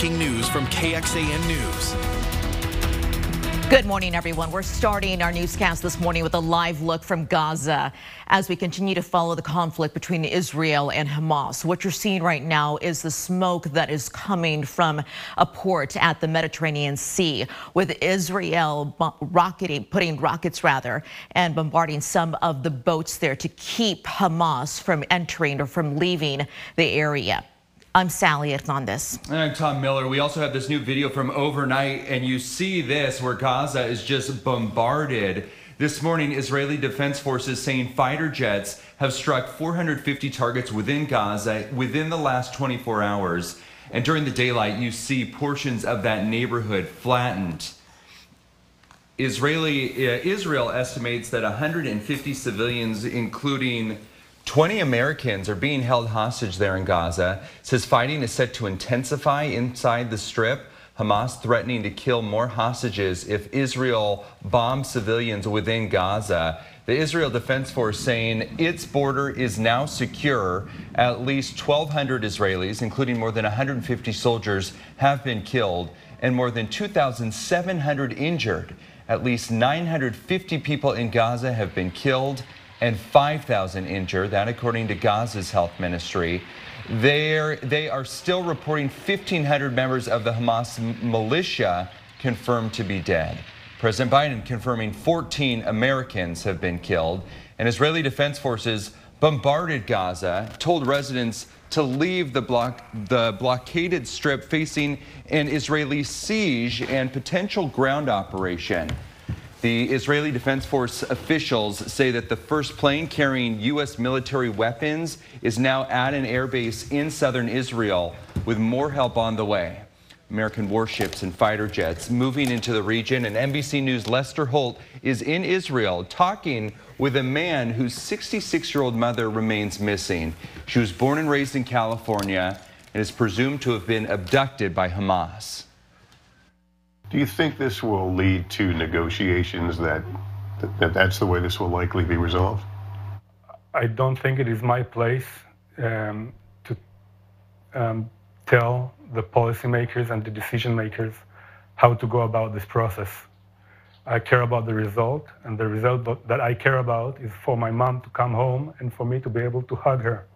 breaking news from KXAN News. Good morning, everyone. We're starting our newscast this morning with a live look from Gaza as we continue to follow the conflict between Israel and Hamas. What you're seeing right now is the smoke that is coming from a port at the Mediterranean Sea, with Israel rocketing, putting rockets rather, and bombarding some of the boats there to keep Hamas from entering or from leaving the area. I'm Sally Hernandez. And I'm Tom Miller. We also have this new video from overnight, and you see this where Gaza is just bombarded. This morning, Israeli Defense Forces saying fighter jets have struck 450 targets within Gaza within the last 24 hours. And during the daylight, you see portions of that neighborhood flattened. Israeli uh, Israel estimates that 150 civilians, including 20 Americans are being held hostage there in Gaza. It says fighting is set to intensify inside the strip. Hamas threatening to kill more hostages if Israel bombs civilians within Gaza. The Israel Defense Force saying its border is now secure. At least 1,200 Israelis, including more than 150 soldiers, have been killed and more than 2,700 injured. At least 950 people in Gaza have been killed and 5,000 injured. That according to Gaza's health ministry. They're, they are still reporting 1,500 members of the Hamas militia confirmed to be dead. President Biden confirming 14 Americans have been killed. And Israeli Defense Forces bombarded Gaza, told residents to leave the, block, the blockaded strip facing an Israeli siege and potential ground operation. The Israeli Defense Force officials say that the first plane carrying U.S. military weapons is now at an airbase in southern Israel with more help on the way. American warships and fighter jets moving into the region. And NBC News' Lester Holt is in Israel talking with a man whose 66 year old mother remains missing. She was born and raised in California and is presumed to have been abducted by Hamas. Do you think this will lead to negotiations that, that that's the way this will likely be resolved? I don't think it is my place um, to um, tell the policymakers and the decision makers how to go about this process. I care about the result, and the result that I care about is for my mom to come home and for me to be able to hug her.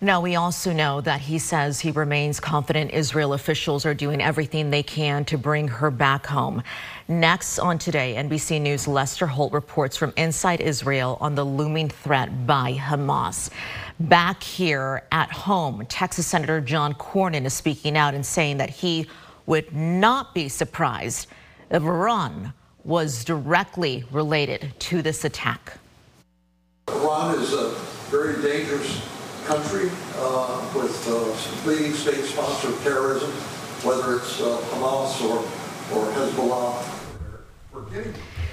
Now, we also know that he says he remains confident Israel officials are doing everything they can to bring her back home. Next on today, NBC News' Lester Holt reports from inside Israel on the looming threat by Hamas. Back here at home, Texas Senator John Cornyn is speaking out and saying that he would not be surprised if Iran was directly related to this attack. Iran is a very dangerous country uh, with uh, leading state sponsor of terrorism, whether it's uh, Hamas or, or Hezbollah.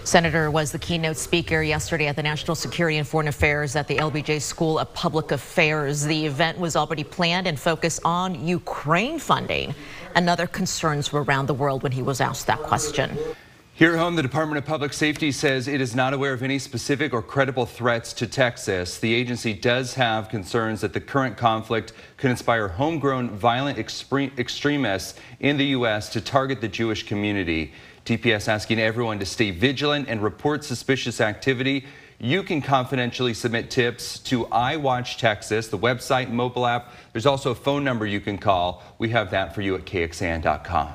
Senator was the keynote speaker yesterday at the National Security and Foreign Affairs at the LBJ School of Public Affairs. The event was already planned and focused on Ukraine funding and other concerns from around the world when he was asked that question. Here at home, the Department of Public Safety says it is not aware of any specific or credible threats to Texas. The agency does have concerns that the current conflict could inspire homegrown violent extremists in the U.S. to target the Jewish community. DPS asking everyone to stay vigilant and report suspicious activity. You can confidentially submit tips to iWatch Texas, the website, mobile app. There's also a phone number you can call. We have that for you at KXAN.com.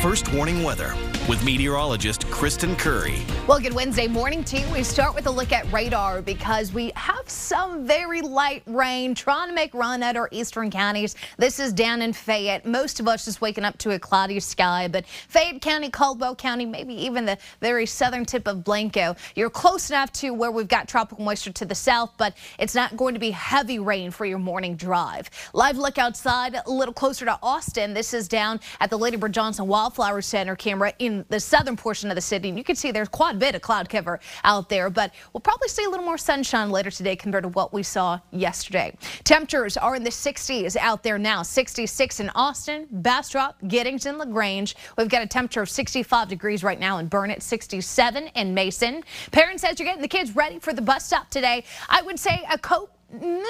First warning weather with meteorologist Kristen Curry. Well, good Wednesday morning you. We start with a look at radar because we have some very light rain trying to make run at our eastern counties. This is down in Fayette. Most of us just waking up to a cloudy sky, but Fayette County, Caldwell County, maybe even the very southern tip of Blanco. You're close enough to where we've got tropical moisture to the south, but it's not going to be heavy rain for your morning drive. Live look outside a little closer to Austin. This is down at the Lady Bird Johnson Wildflower Center camera in the southern portion of the city. And you can see there's quite a bit of cloud cover out there, but we'll probably see a little more sunshine later today compared to what we saw yesterday. Temperatures are in the 60s out there now. 66 in Austin, Bastrop, Giddings, and LaGrange. We've got a temperature of 65 degrees right now in Burnet, 67 in Mason. Parents, as you're getting the kids ready for the bus stop today, I would say a coat, nah,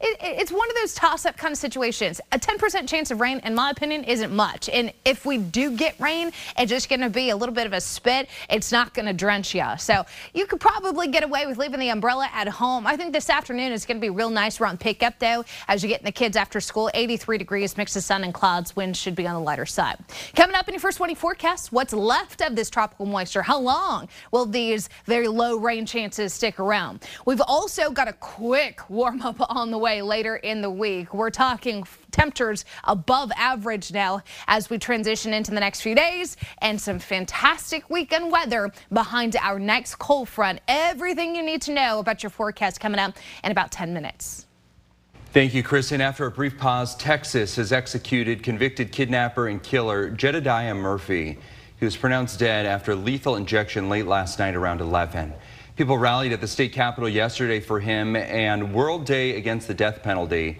it, it's one of those toss-up kind of situations. A 10% chance of rain, in my opinion, isn't much. And if we do get rain, it's just going to be a little bit of a spit. It's not going to drench you. So you could probably get away with leaving the umbrella at home. I think this afternoon is going to be real nice around pickup, though, as you get in the kids after school. 83 degrees, mix of sun and clouds. Wind should be on the lighter side. Coming up in your first 20 forecast, what's left of this tropical moisture? How long will these very low rain chances stick around? We've also got a quick warm up on the way later in the week. We're talking temperatures above average now as we transition into the next few days and some fantastic weekend weather behind our next cold front. Everything you need to know about your forecast coming up in about 10 minutes. Thank you, Kristen. After a brief pause, Texas has executed convicted kidnapper and killer Jedidiah Murphy. He was pronounced dead after lethal injection late last night around 11. People rallied at the state capitol yesterday for him and World Day Against the Death Penalty.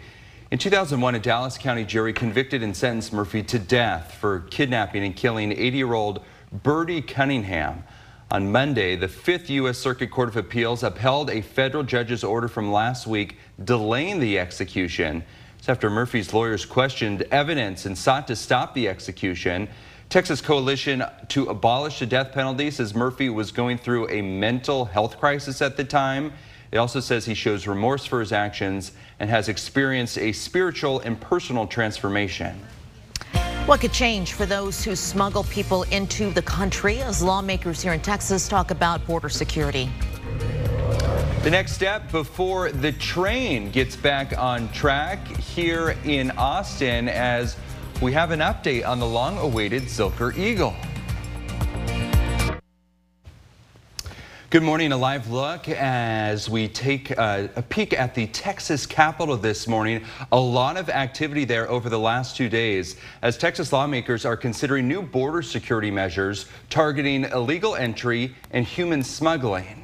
In 2001, a Dallas County jury convicted and sentenced Murphy to death for kidnapping and killing 80-year-old Bertie Cunningham. On Monday, the Fifth U.S. Circuit Court of Appeals upheld a federal judge's order from last week delaying the execution. It's after Murphy's lawyers questioned evidence and sought to stop the execution. Texas Coalition to Abolish the Death Penalty says Murphy was going through a mental health crisis at the time. It also says he shows remorse for his actions and has experienced a spiritual and personal transformation. What could change for those who smuggle people into the country as lawmakers here in Texas talk about border security? The next step before the train gets back on track here in Austin as we have an update on the long awaited Zilker Eagle. Good morning. A live look as we take a, a, peek at the Texas Capitol this morning. A lot of activity there over the last two days as Texas lawmakers are considering new border security measures targeting illegal entry and human smuggling.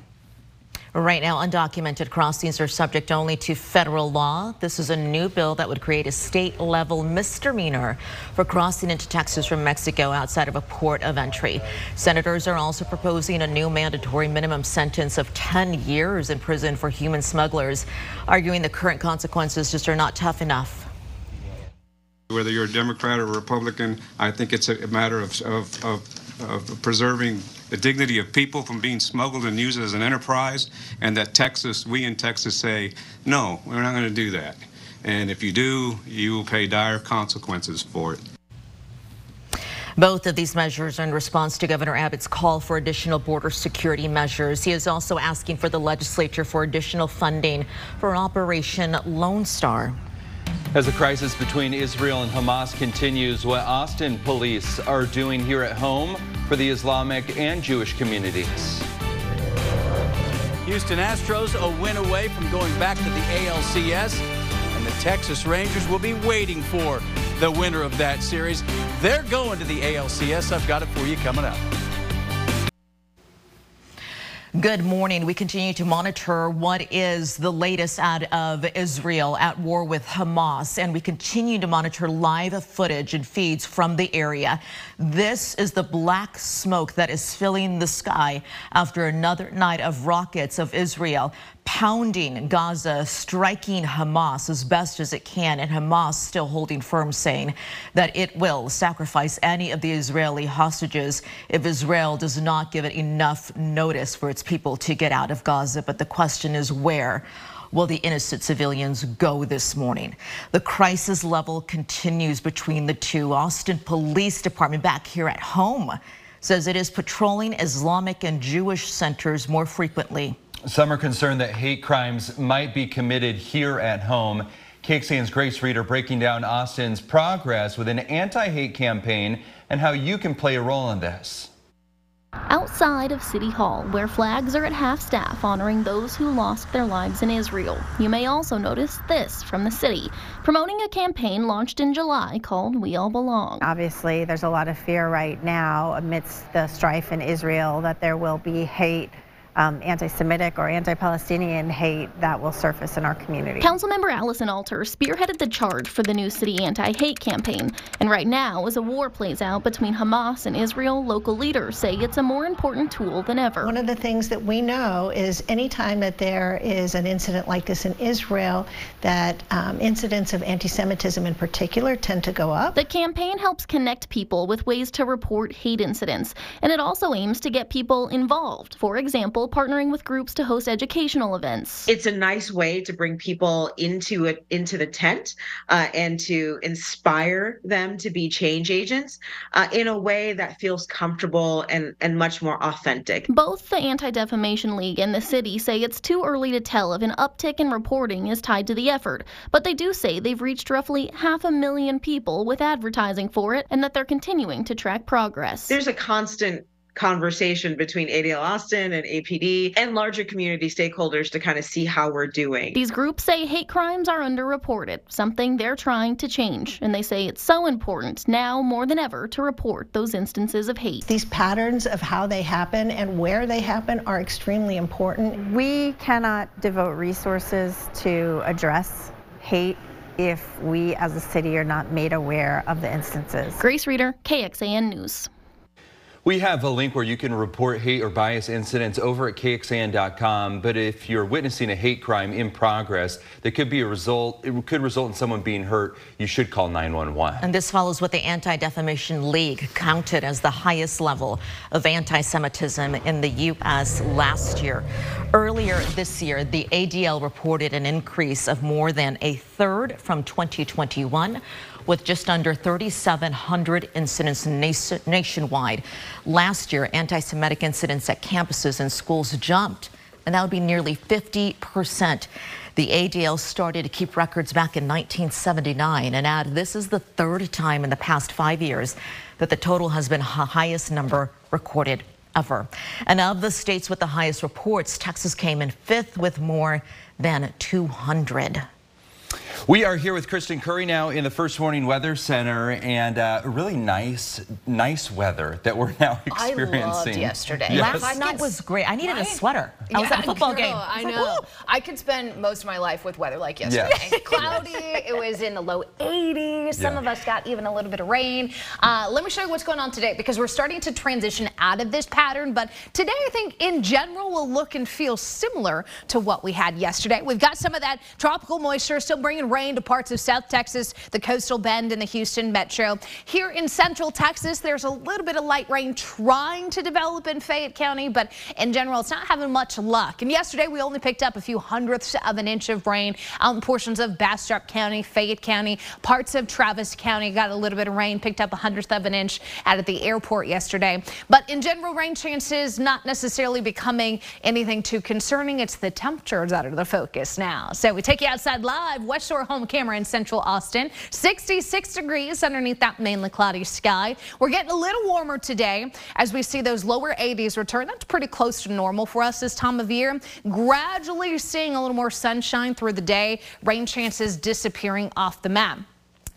Right now, undocumented crossings are subject only to federal law. This is a new bill that would create a state level misdemeanor for crossing into Texas from Mexico outside of a port of entry. Senators are also proposing a new mandatory minimum sentence of 10 years in prison for human smugglers, arguing the current consequences just are not tough enough. Whether you're a Democrat or a Republican, I think it's a matter of, of, of, of preserving the dignity of people from being smuggled and used as an enterprise, and that Texas, we in Texas say, no, we're not going to do that. And if you do, you will pay dire consequences for it. Both of these measures are in response to Governor Abbott's call for additional border security measures. He is also asking for the legislature for additional funding for Operation Lone Star. As the crisis between Israel and Hamas continues, what Austin police are doing here at home for the Islamic and Jewish communities. Houston Astros a win away from going back to the ALCS, and the Texas Rangers will be waiting for the winner of that series. They're going to the ALCS. I've got it for you coming up. Good morning. We continue to monitor what is the latest out of Israel at war with Hamas, and we continue to monitor live footage and feeds from the area. This is the black smoke that is filling the sky after another night of rockets of Israel pounding Gaza, striking Hamas as best as it can, and Hamas still holding firm, saying that it will sacrifice any of the Israeli hostages if Israel does not give it enough notice for its people to get out of Gaza. But the question is where? will the innocent civilians go this morning? The crisis level continues between the two. Austin Police Department back here at home says it is patrolling Islamic and Jewish centers more frequently. Some are concerned that hate crimes might be committed here at home. KXAN's Grace Reader breaking down Austin's progress with an anti-hate campaign and how you can play a role in this. Outside of City Hall, where flags are at half staff honoring those who lost their lives in Israel, you may also notice this from the city, promoting a campaign launched in July called We All Belong. Obviously, there's a lot of fear right now amidst the strife in Israel that there will be hate um, anti-Semitic or anti-Palestinian hate that will surface in our community. Councilmember Allison Alter spearheaded the charge for the new city anti-hate campaign, and right now, as a war plays out between Hamas and Israel, local leaders say it's a more important tool than ever. One of the things that we know is anytime that there is an incident like this in Israel, that um, incidents of anti-Semitism in particular tend to go up. The campaign helps connect people with ways to report hate incidents, and it also aims to get people involved. For example, partnering with groups to host educational events. It's a nice way to bring people into it into the tent uh, and to inspire them to be change agents uh, in a way that feels comfortable and, and much more authentic. Both the Anti-Defamation League and the city say it's too early to tell if an uptick in reporting is tied to the effort, but they do say they've reached roughly half a million people with advertising for it and that they're continuing to track progress. There's a constant conversation between ADL Austin and APD and larger community stakeholders to kind of see how we're doing. These groups say hate crimes are underreported, something they're trying to change, and they say it's so important now more than ever to report those instances of hate. These patterns of how they happen and where they happen are extremely important. We cannot devote resources to address hate if we as a city are not made aware of the instances. Grace Reader, KXAN News. We have a link where you can report hate or bias incidents over at kxan.com. But if you're witnessing a hate crime in progress that could be a result, it could result in someone being hurt, you should call 911. And this follows what the Anti-Defamation League counted as the highest level of anti-Semitism in the U.S. last year. Earlier this year, the ADL reported an increase of more than a third from 2021 with just under 3,700 incidents nationwide. Last year, anti-Semitic incidents at campuses and schools jumped, and that would be nearly 50 percent. The ADL started to keep records back in 1979 and add this is the third time in the past five years that the total has been the highest number recorded ever. And of the states with the highest reports, Texas came in fifth with more than 200. We are here with Kristen Curry now in the First Warning Weather Center, and uh, really nice, nice weather that we're now experiencing. I loved yesterday. Yes. Last night was great. I needed right? a sweater. I yeah, was at a football girl, game. I, I know. Like, I could spend most of my life with weather like yesterday. Yes. Cloudy. it was in the low 80s. Some yeah. of us got even a little bit of rain. Uh, let me show you what's going on today because we're starting to transition out of this pattern. But today, I think in general will look and feel similar to what we had yesterday. We've got some of that tropical moisture still bringing rain to parts of South Texas, the coastal bend, and the Houston metro. Here in central Texas, there's a little bit of light rain trying to develop in Fayette County, but in general, it's not having much luck. And yesterday, we only picked up a few hundredths of an inch of rain out in portions of Bastrop County, Fayette County, parts of Travis County got a little bit of rain, picked up a hundredth of an inch out at the airport yesterday. But in general, rain chances not necessarily becoming anything too concerning. It's the temperatures that are the focus now. So we take you outside live, West Shore home camera in central Austin. 66 degrees underneath that mainly cloudy sky. We're getting a little warmer today as we see those lower 80s return. That's pretty close to normal for us this time of year. Gradually seeing a little more sunshine through the day. Rain chances disappearing off the map.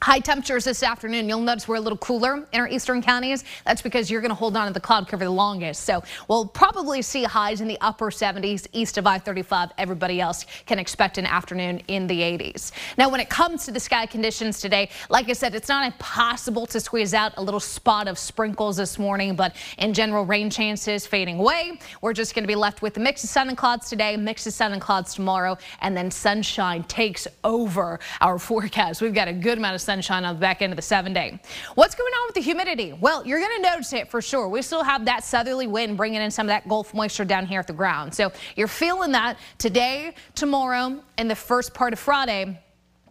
High temperatures this afternoon. You'll notice we're a little cooler in our eastern counties. That's because you're going to hold on to the cloud cover the longest. So we'll probably see highs in the upper 70s east of I-35. Everybody else can expect an afternoon in the 80s. Now, when it comes to the sky conditions today, like I said, it's not impossible to squeeze out a little spot of sprinkles this morning, but in general, rain chances fading away. We're just going to be left with a mix of sun and clouds today, mix of sun and clouds tomorrow, and then sunshine takes over our forecast. We've got a good amount of sunshine on the back end of the seven day. What's going on with the humidity? Well, you're going to notice it for sure. We still have that southerly wind bringing in some of that Gulf moisture down here at the ground. So you're feeling that today, tomorrow, and the first part of Friday.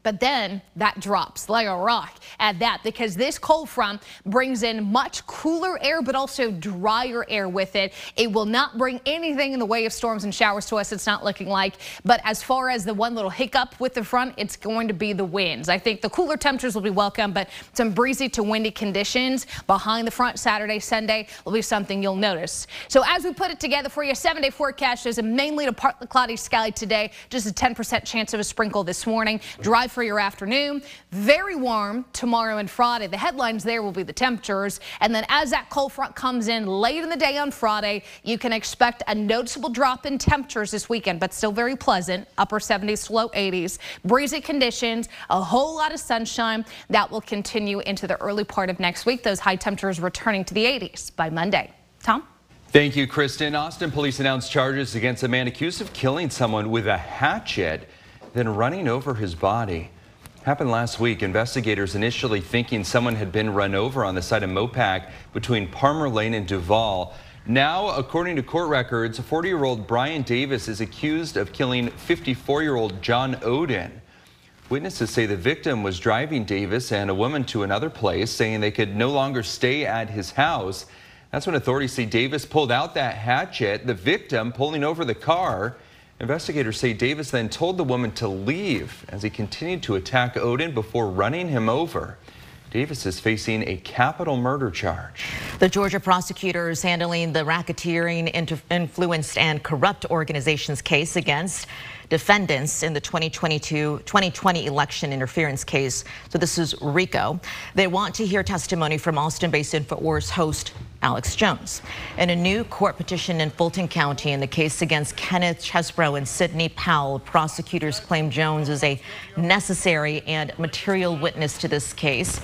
But then that drops like a rock at that because this cold front brings in much cooler air, but also drier air with it. It will not bring anything in the way of storms and showers to us. It's not looking like. But as far as the one little hiccup with the front, it's going to be the winds. I think the cooler temperatures will be welcome, but some breezy to windy conditions behind the front Saturday, Sunday will be something you'll notice. So as we put it together for you, seven day forecast is a mainly to partly cloudy sky today, just a 10% chance of a sprinkle this morning. Dry 65 for your afternoon. Very warm tomorrow and Friday. The headlines there will be the temperatures. And then as that cold front comes in late in the day on Friday, you can expect a noticeable drop in temperatures this weekend, but still very pleasant. Upper 70s to low 80s. Breezy conditions, a whole lot of sunshine. That will continue into the early part of next week. Those high temperatures returning to the 80s by Monday. Tom? Thank you, Kristen. Austin police announced charges against a man accused of killing someone with a hatchet, then running over his body. Happened last week. Investigators initially thinking someone had been run over on the side of Mopac between Palmer Lane and Duval. Now, according to court records, 40-year-old Brian Davis is accused of killing 54-year-old John Odin. Witnesses say the victim was driving Davis and a woman to another place, saying they could no longer stay at his house. That's when authorities say Davis pulled out that hatchet, the victim pulling over the car. Investigators say Davis then told the woman to leave as he continued to attack Odin before running him over. Davis is facing a capital murder charge. The Georgia prosecutors handling the racketeering, influenced, and corrupt organizations case against defendants in the 2022 2020 election interference case. So this is RICO. They want to hear testimony from Austin-based InfoWars host Alex Jones. In a new court petition in Fulton County in the case against Kenneth Chesebro and Sidney Powell, prosecutors claim Jones is a necessary and material witness to this case.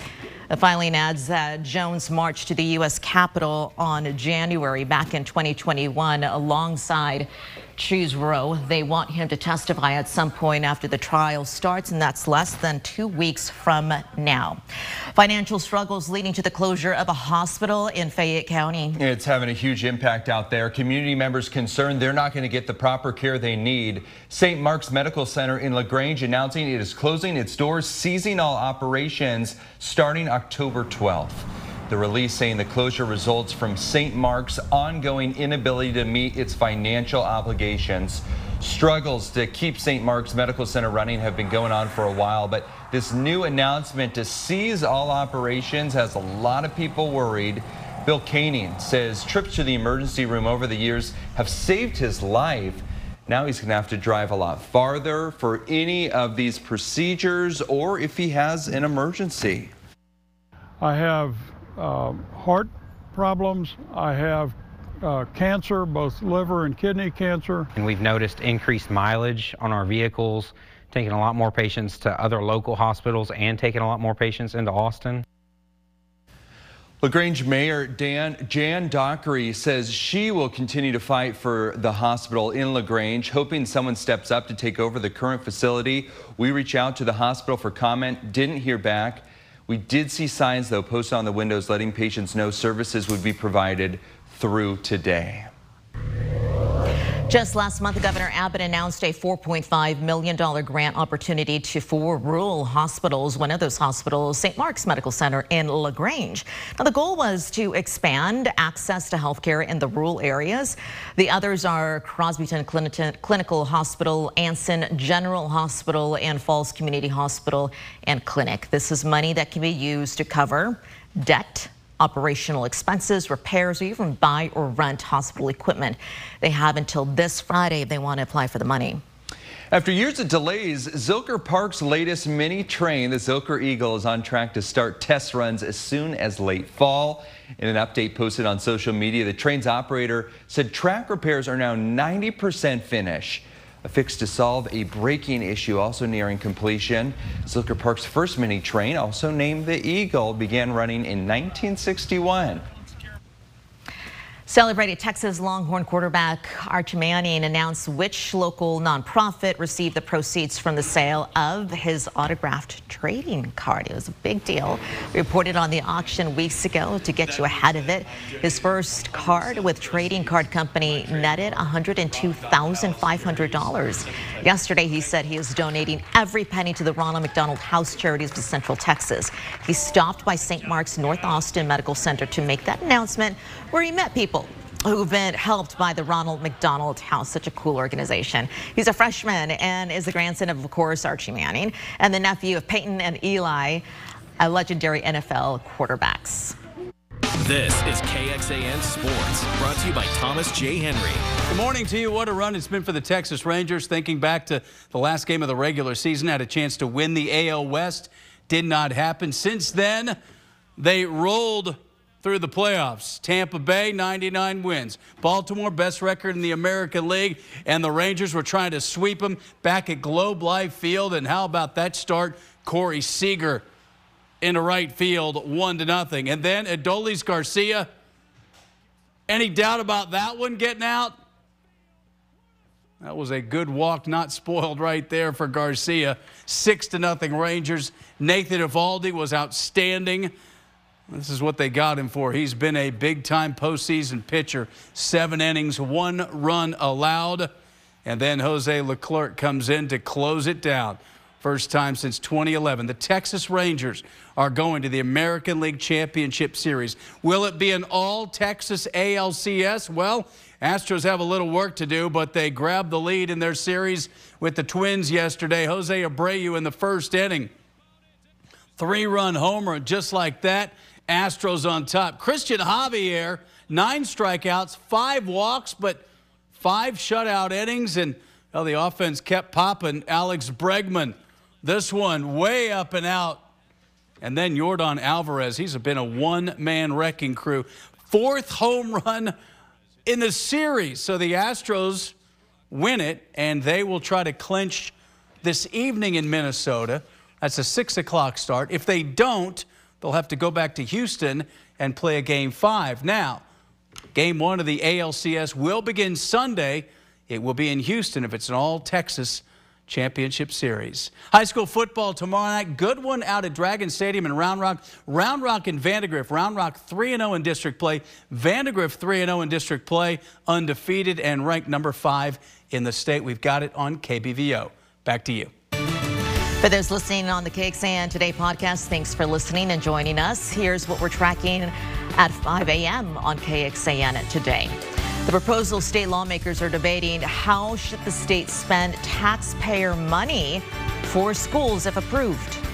The filing adds that Jones marched to the U.S. Capitol on January back in 2021 alongside Chesebro. They want him to testify at some point after the trial starts, and that's less than two weeks from now. Financial struggles leading to the closure of a hospital in Fayette County. It's having a huge impact out there. Community members concerned they're not going to get the proper care they need. St. Mark's Medical Center in LaGrange announcing it is closing its doors, seizing all operations starting October 12th. The release saying the closure results from St. Mark's ongoing inability to meet its financial obligations. Struggles to keep St. Mark's Medical Center running have been going on for a while, but this new announcement to seize all operations has a lot of people worried. Bill Koenig says trips to the emergency room over the years have saved his life. Now he's going to have to drive a lot farther for any of these procedures or if he has an emergency. I have heart problems. I have uh, cancer, both liver and kidney cancer. And we've noticed increased mileage on our vehicles, taking a lot more patients to other local hospitals and taking a lot more patients into Austin. LaGrange Mayor Dan, Jan Dockery says she will continue to fight for the hospital in LaGrange, hoping someone steps up to take over the current facility. We reach out to the hospital for comment, didn't hear back. We did see signs, though, posted on the windows letting patients know services would be provided through today. Just last month, Governor Abbott announced a $4.5 million grant opportunity to four rural hospitals. One of those hospitals, St. Mark's Medical Center in LaGrange. Now, the goal was to expand access to health care in the rural areas. The others are Crosbyton Clinical Hospital, Anson General Hospital, and Falls Community Hospital and Clinic. This is money that can be used to cover debt operational expenses, repairs, or even buy or rent hospital equipment. They have until this Friday if they want to apply for the money. After years of delays, Zilker Park's latest mini train, the Zilker Eagle, is on track to start test runs as soon as late fall. In an update posted on social media, the train's operator said track repairs are now 90% finished. A fix to solve a braking issue also nearing completion. Zilker Park's first mini train, also named the Eagle, began running in 1961. Celebrated Texas Longhorn quarterback Archie Manning announced which local nonprofit received the proceeds from the sale of his autographed trading card. It was a big deal. Reported on the auction weeks ago to get you ahead of it. His first card with trading card company netted $102,500. Yesterday, he said he is donating every penny to the Ronald McDonald House Charities of Central Texas. He stopped by St. Mark's North Austin Medical Center to make that announcement where he met people who've been helped by the Ronald McDonald House, such a cool organization. He's a freshman and is the grandson of, of course, Archie Manning and the nephew of Peyton and Eli, legendary NFL quarterbacks. This is KXAN Sports, brought to you by Thomas J. Henry. Good morning to you. What a run it's been for the Texas Rangers. Thinking back to the last game of the regular season, had a chance to win the AL West. Did not happen. Since then, they rolled through the playoffs. Tampa Bay, 99 wins. Baltimore, best record in the American League. And the Rangers were trying to sweep them back at Globe Life Field. And how about that start? Corey Seager in into right field, one to nothing. And then Adolis Garcia. Any doubt about that one getting out? That was a good walk, not spoiled right there for Garcia. Six to nothing Rangers. Nathan Eovaldi was outstanding. This is what they got him for. He's been a big time postseason pitcher. Seven innings, one run allowed. And then Jose Leclerc comes in to close it down. First time since 2011. The Texas Rangers are going to the American League Championship Series. Will it be an all Texas ALCS? Well, Astros have a little work to do, but they grabbed the lead in their series with the Twins yesterday. Jose Abreu in the first inning. Three run homer, just like that. Astros on top. Cristian Javier, nine strikeouts, five walks, but five shutout innings, and well, the offense kept popping. Alex Bregman this one way up and out. And then Yordan Alvarez, he's been a one-man wrecking crew. Fourth home run in the series. So the Astros win it, and they will try to clinch this evening in Minnesota. That's a 6 o'clock start. If they don't, they'll have to go back to Houston and play a game five. Now, game one of the ALCS will begin Sunday. It will be in Houston if it's an all-Texas Championship Series. High school football tomorrow night. Good one out at Dragon Stadium in Round Rock. Round Rock and Vandegrift. Round Rock 3-0 in district play. Vandegrift 3-0 in district play. Undefeated and ranked number five in the state. We've got it on KBVO. Back to you. For those listening on the KXAN Today podcast, thanks for listening and joining us. Here's what we're tracking at 5 a.m. on KXAN today. The proposal state lawmakers are debating how should the state spend taxpayer money for schools if approved.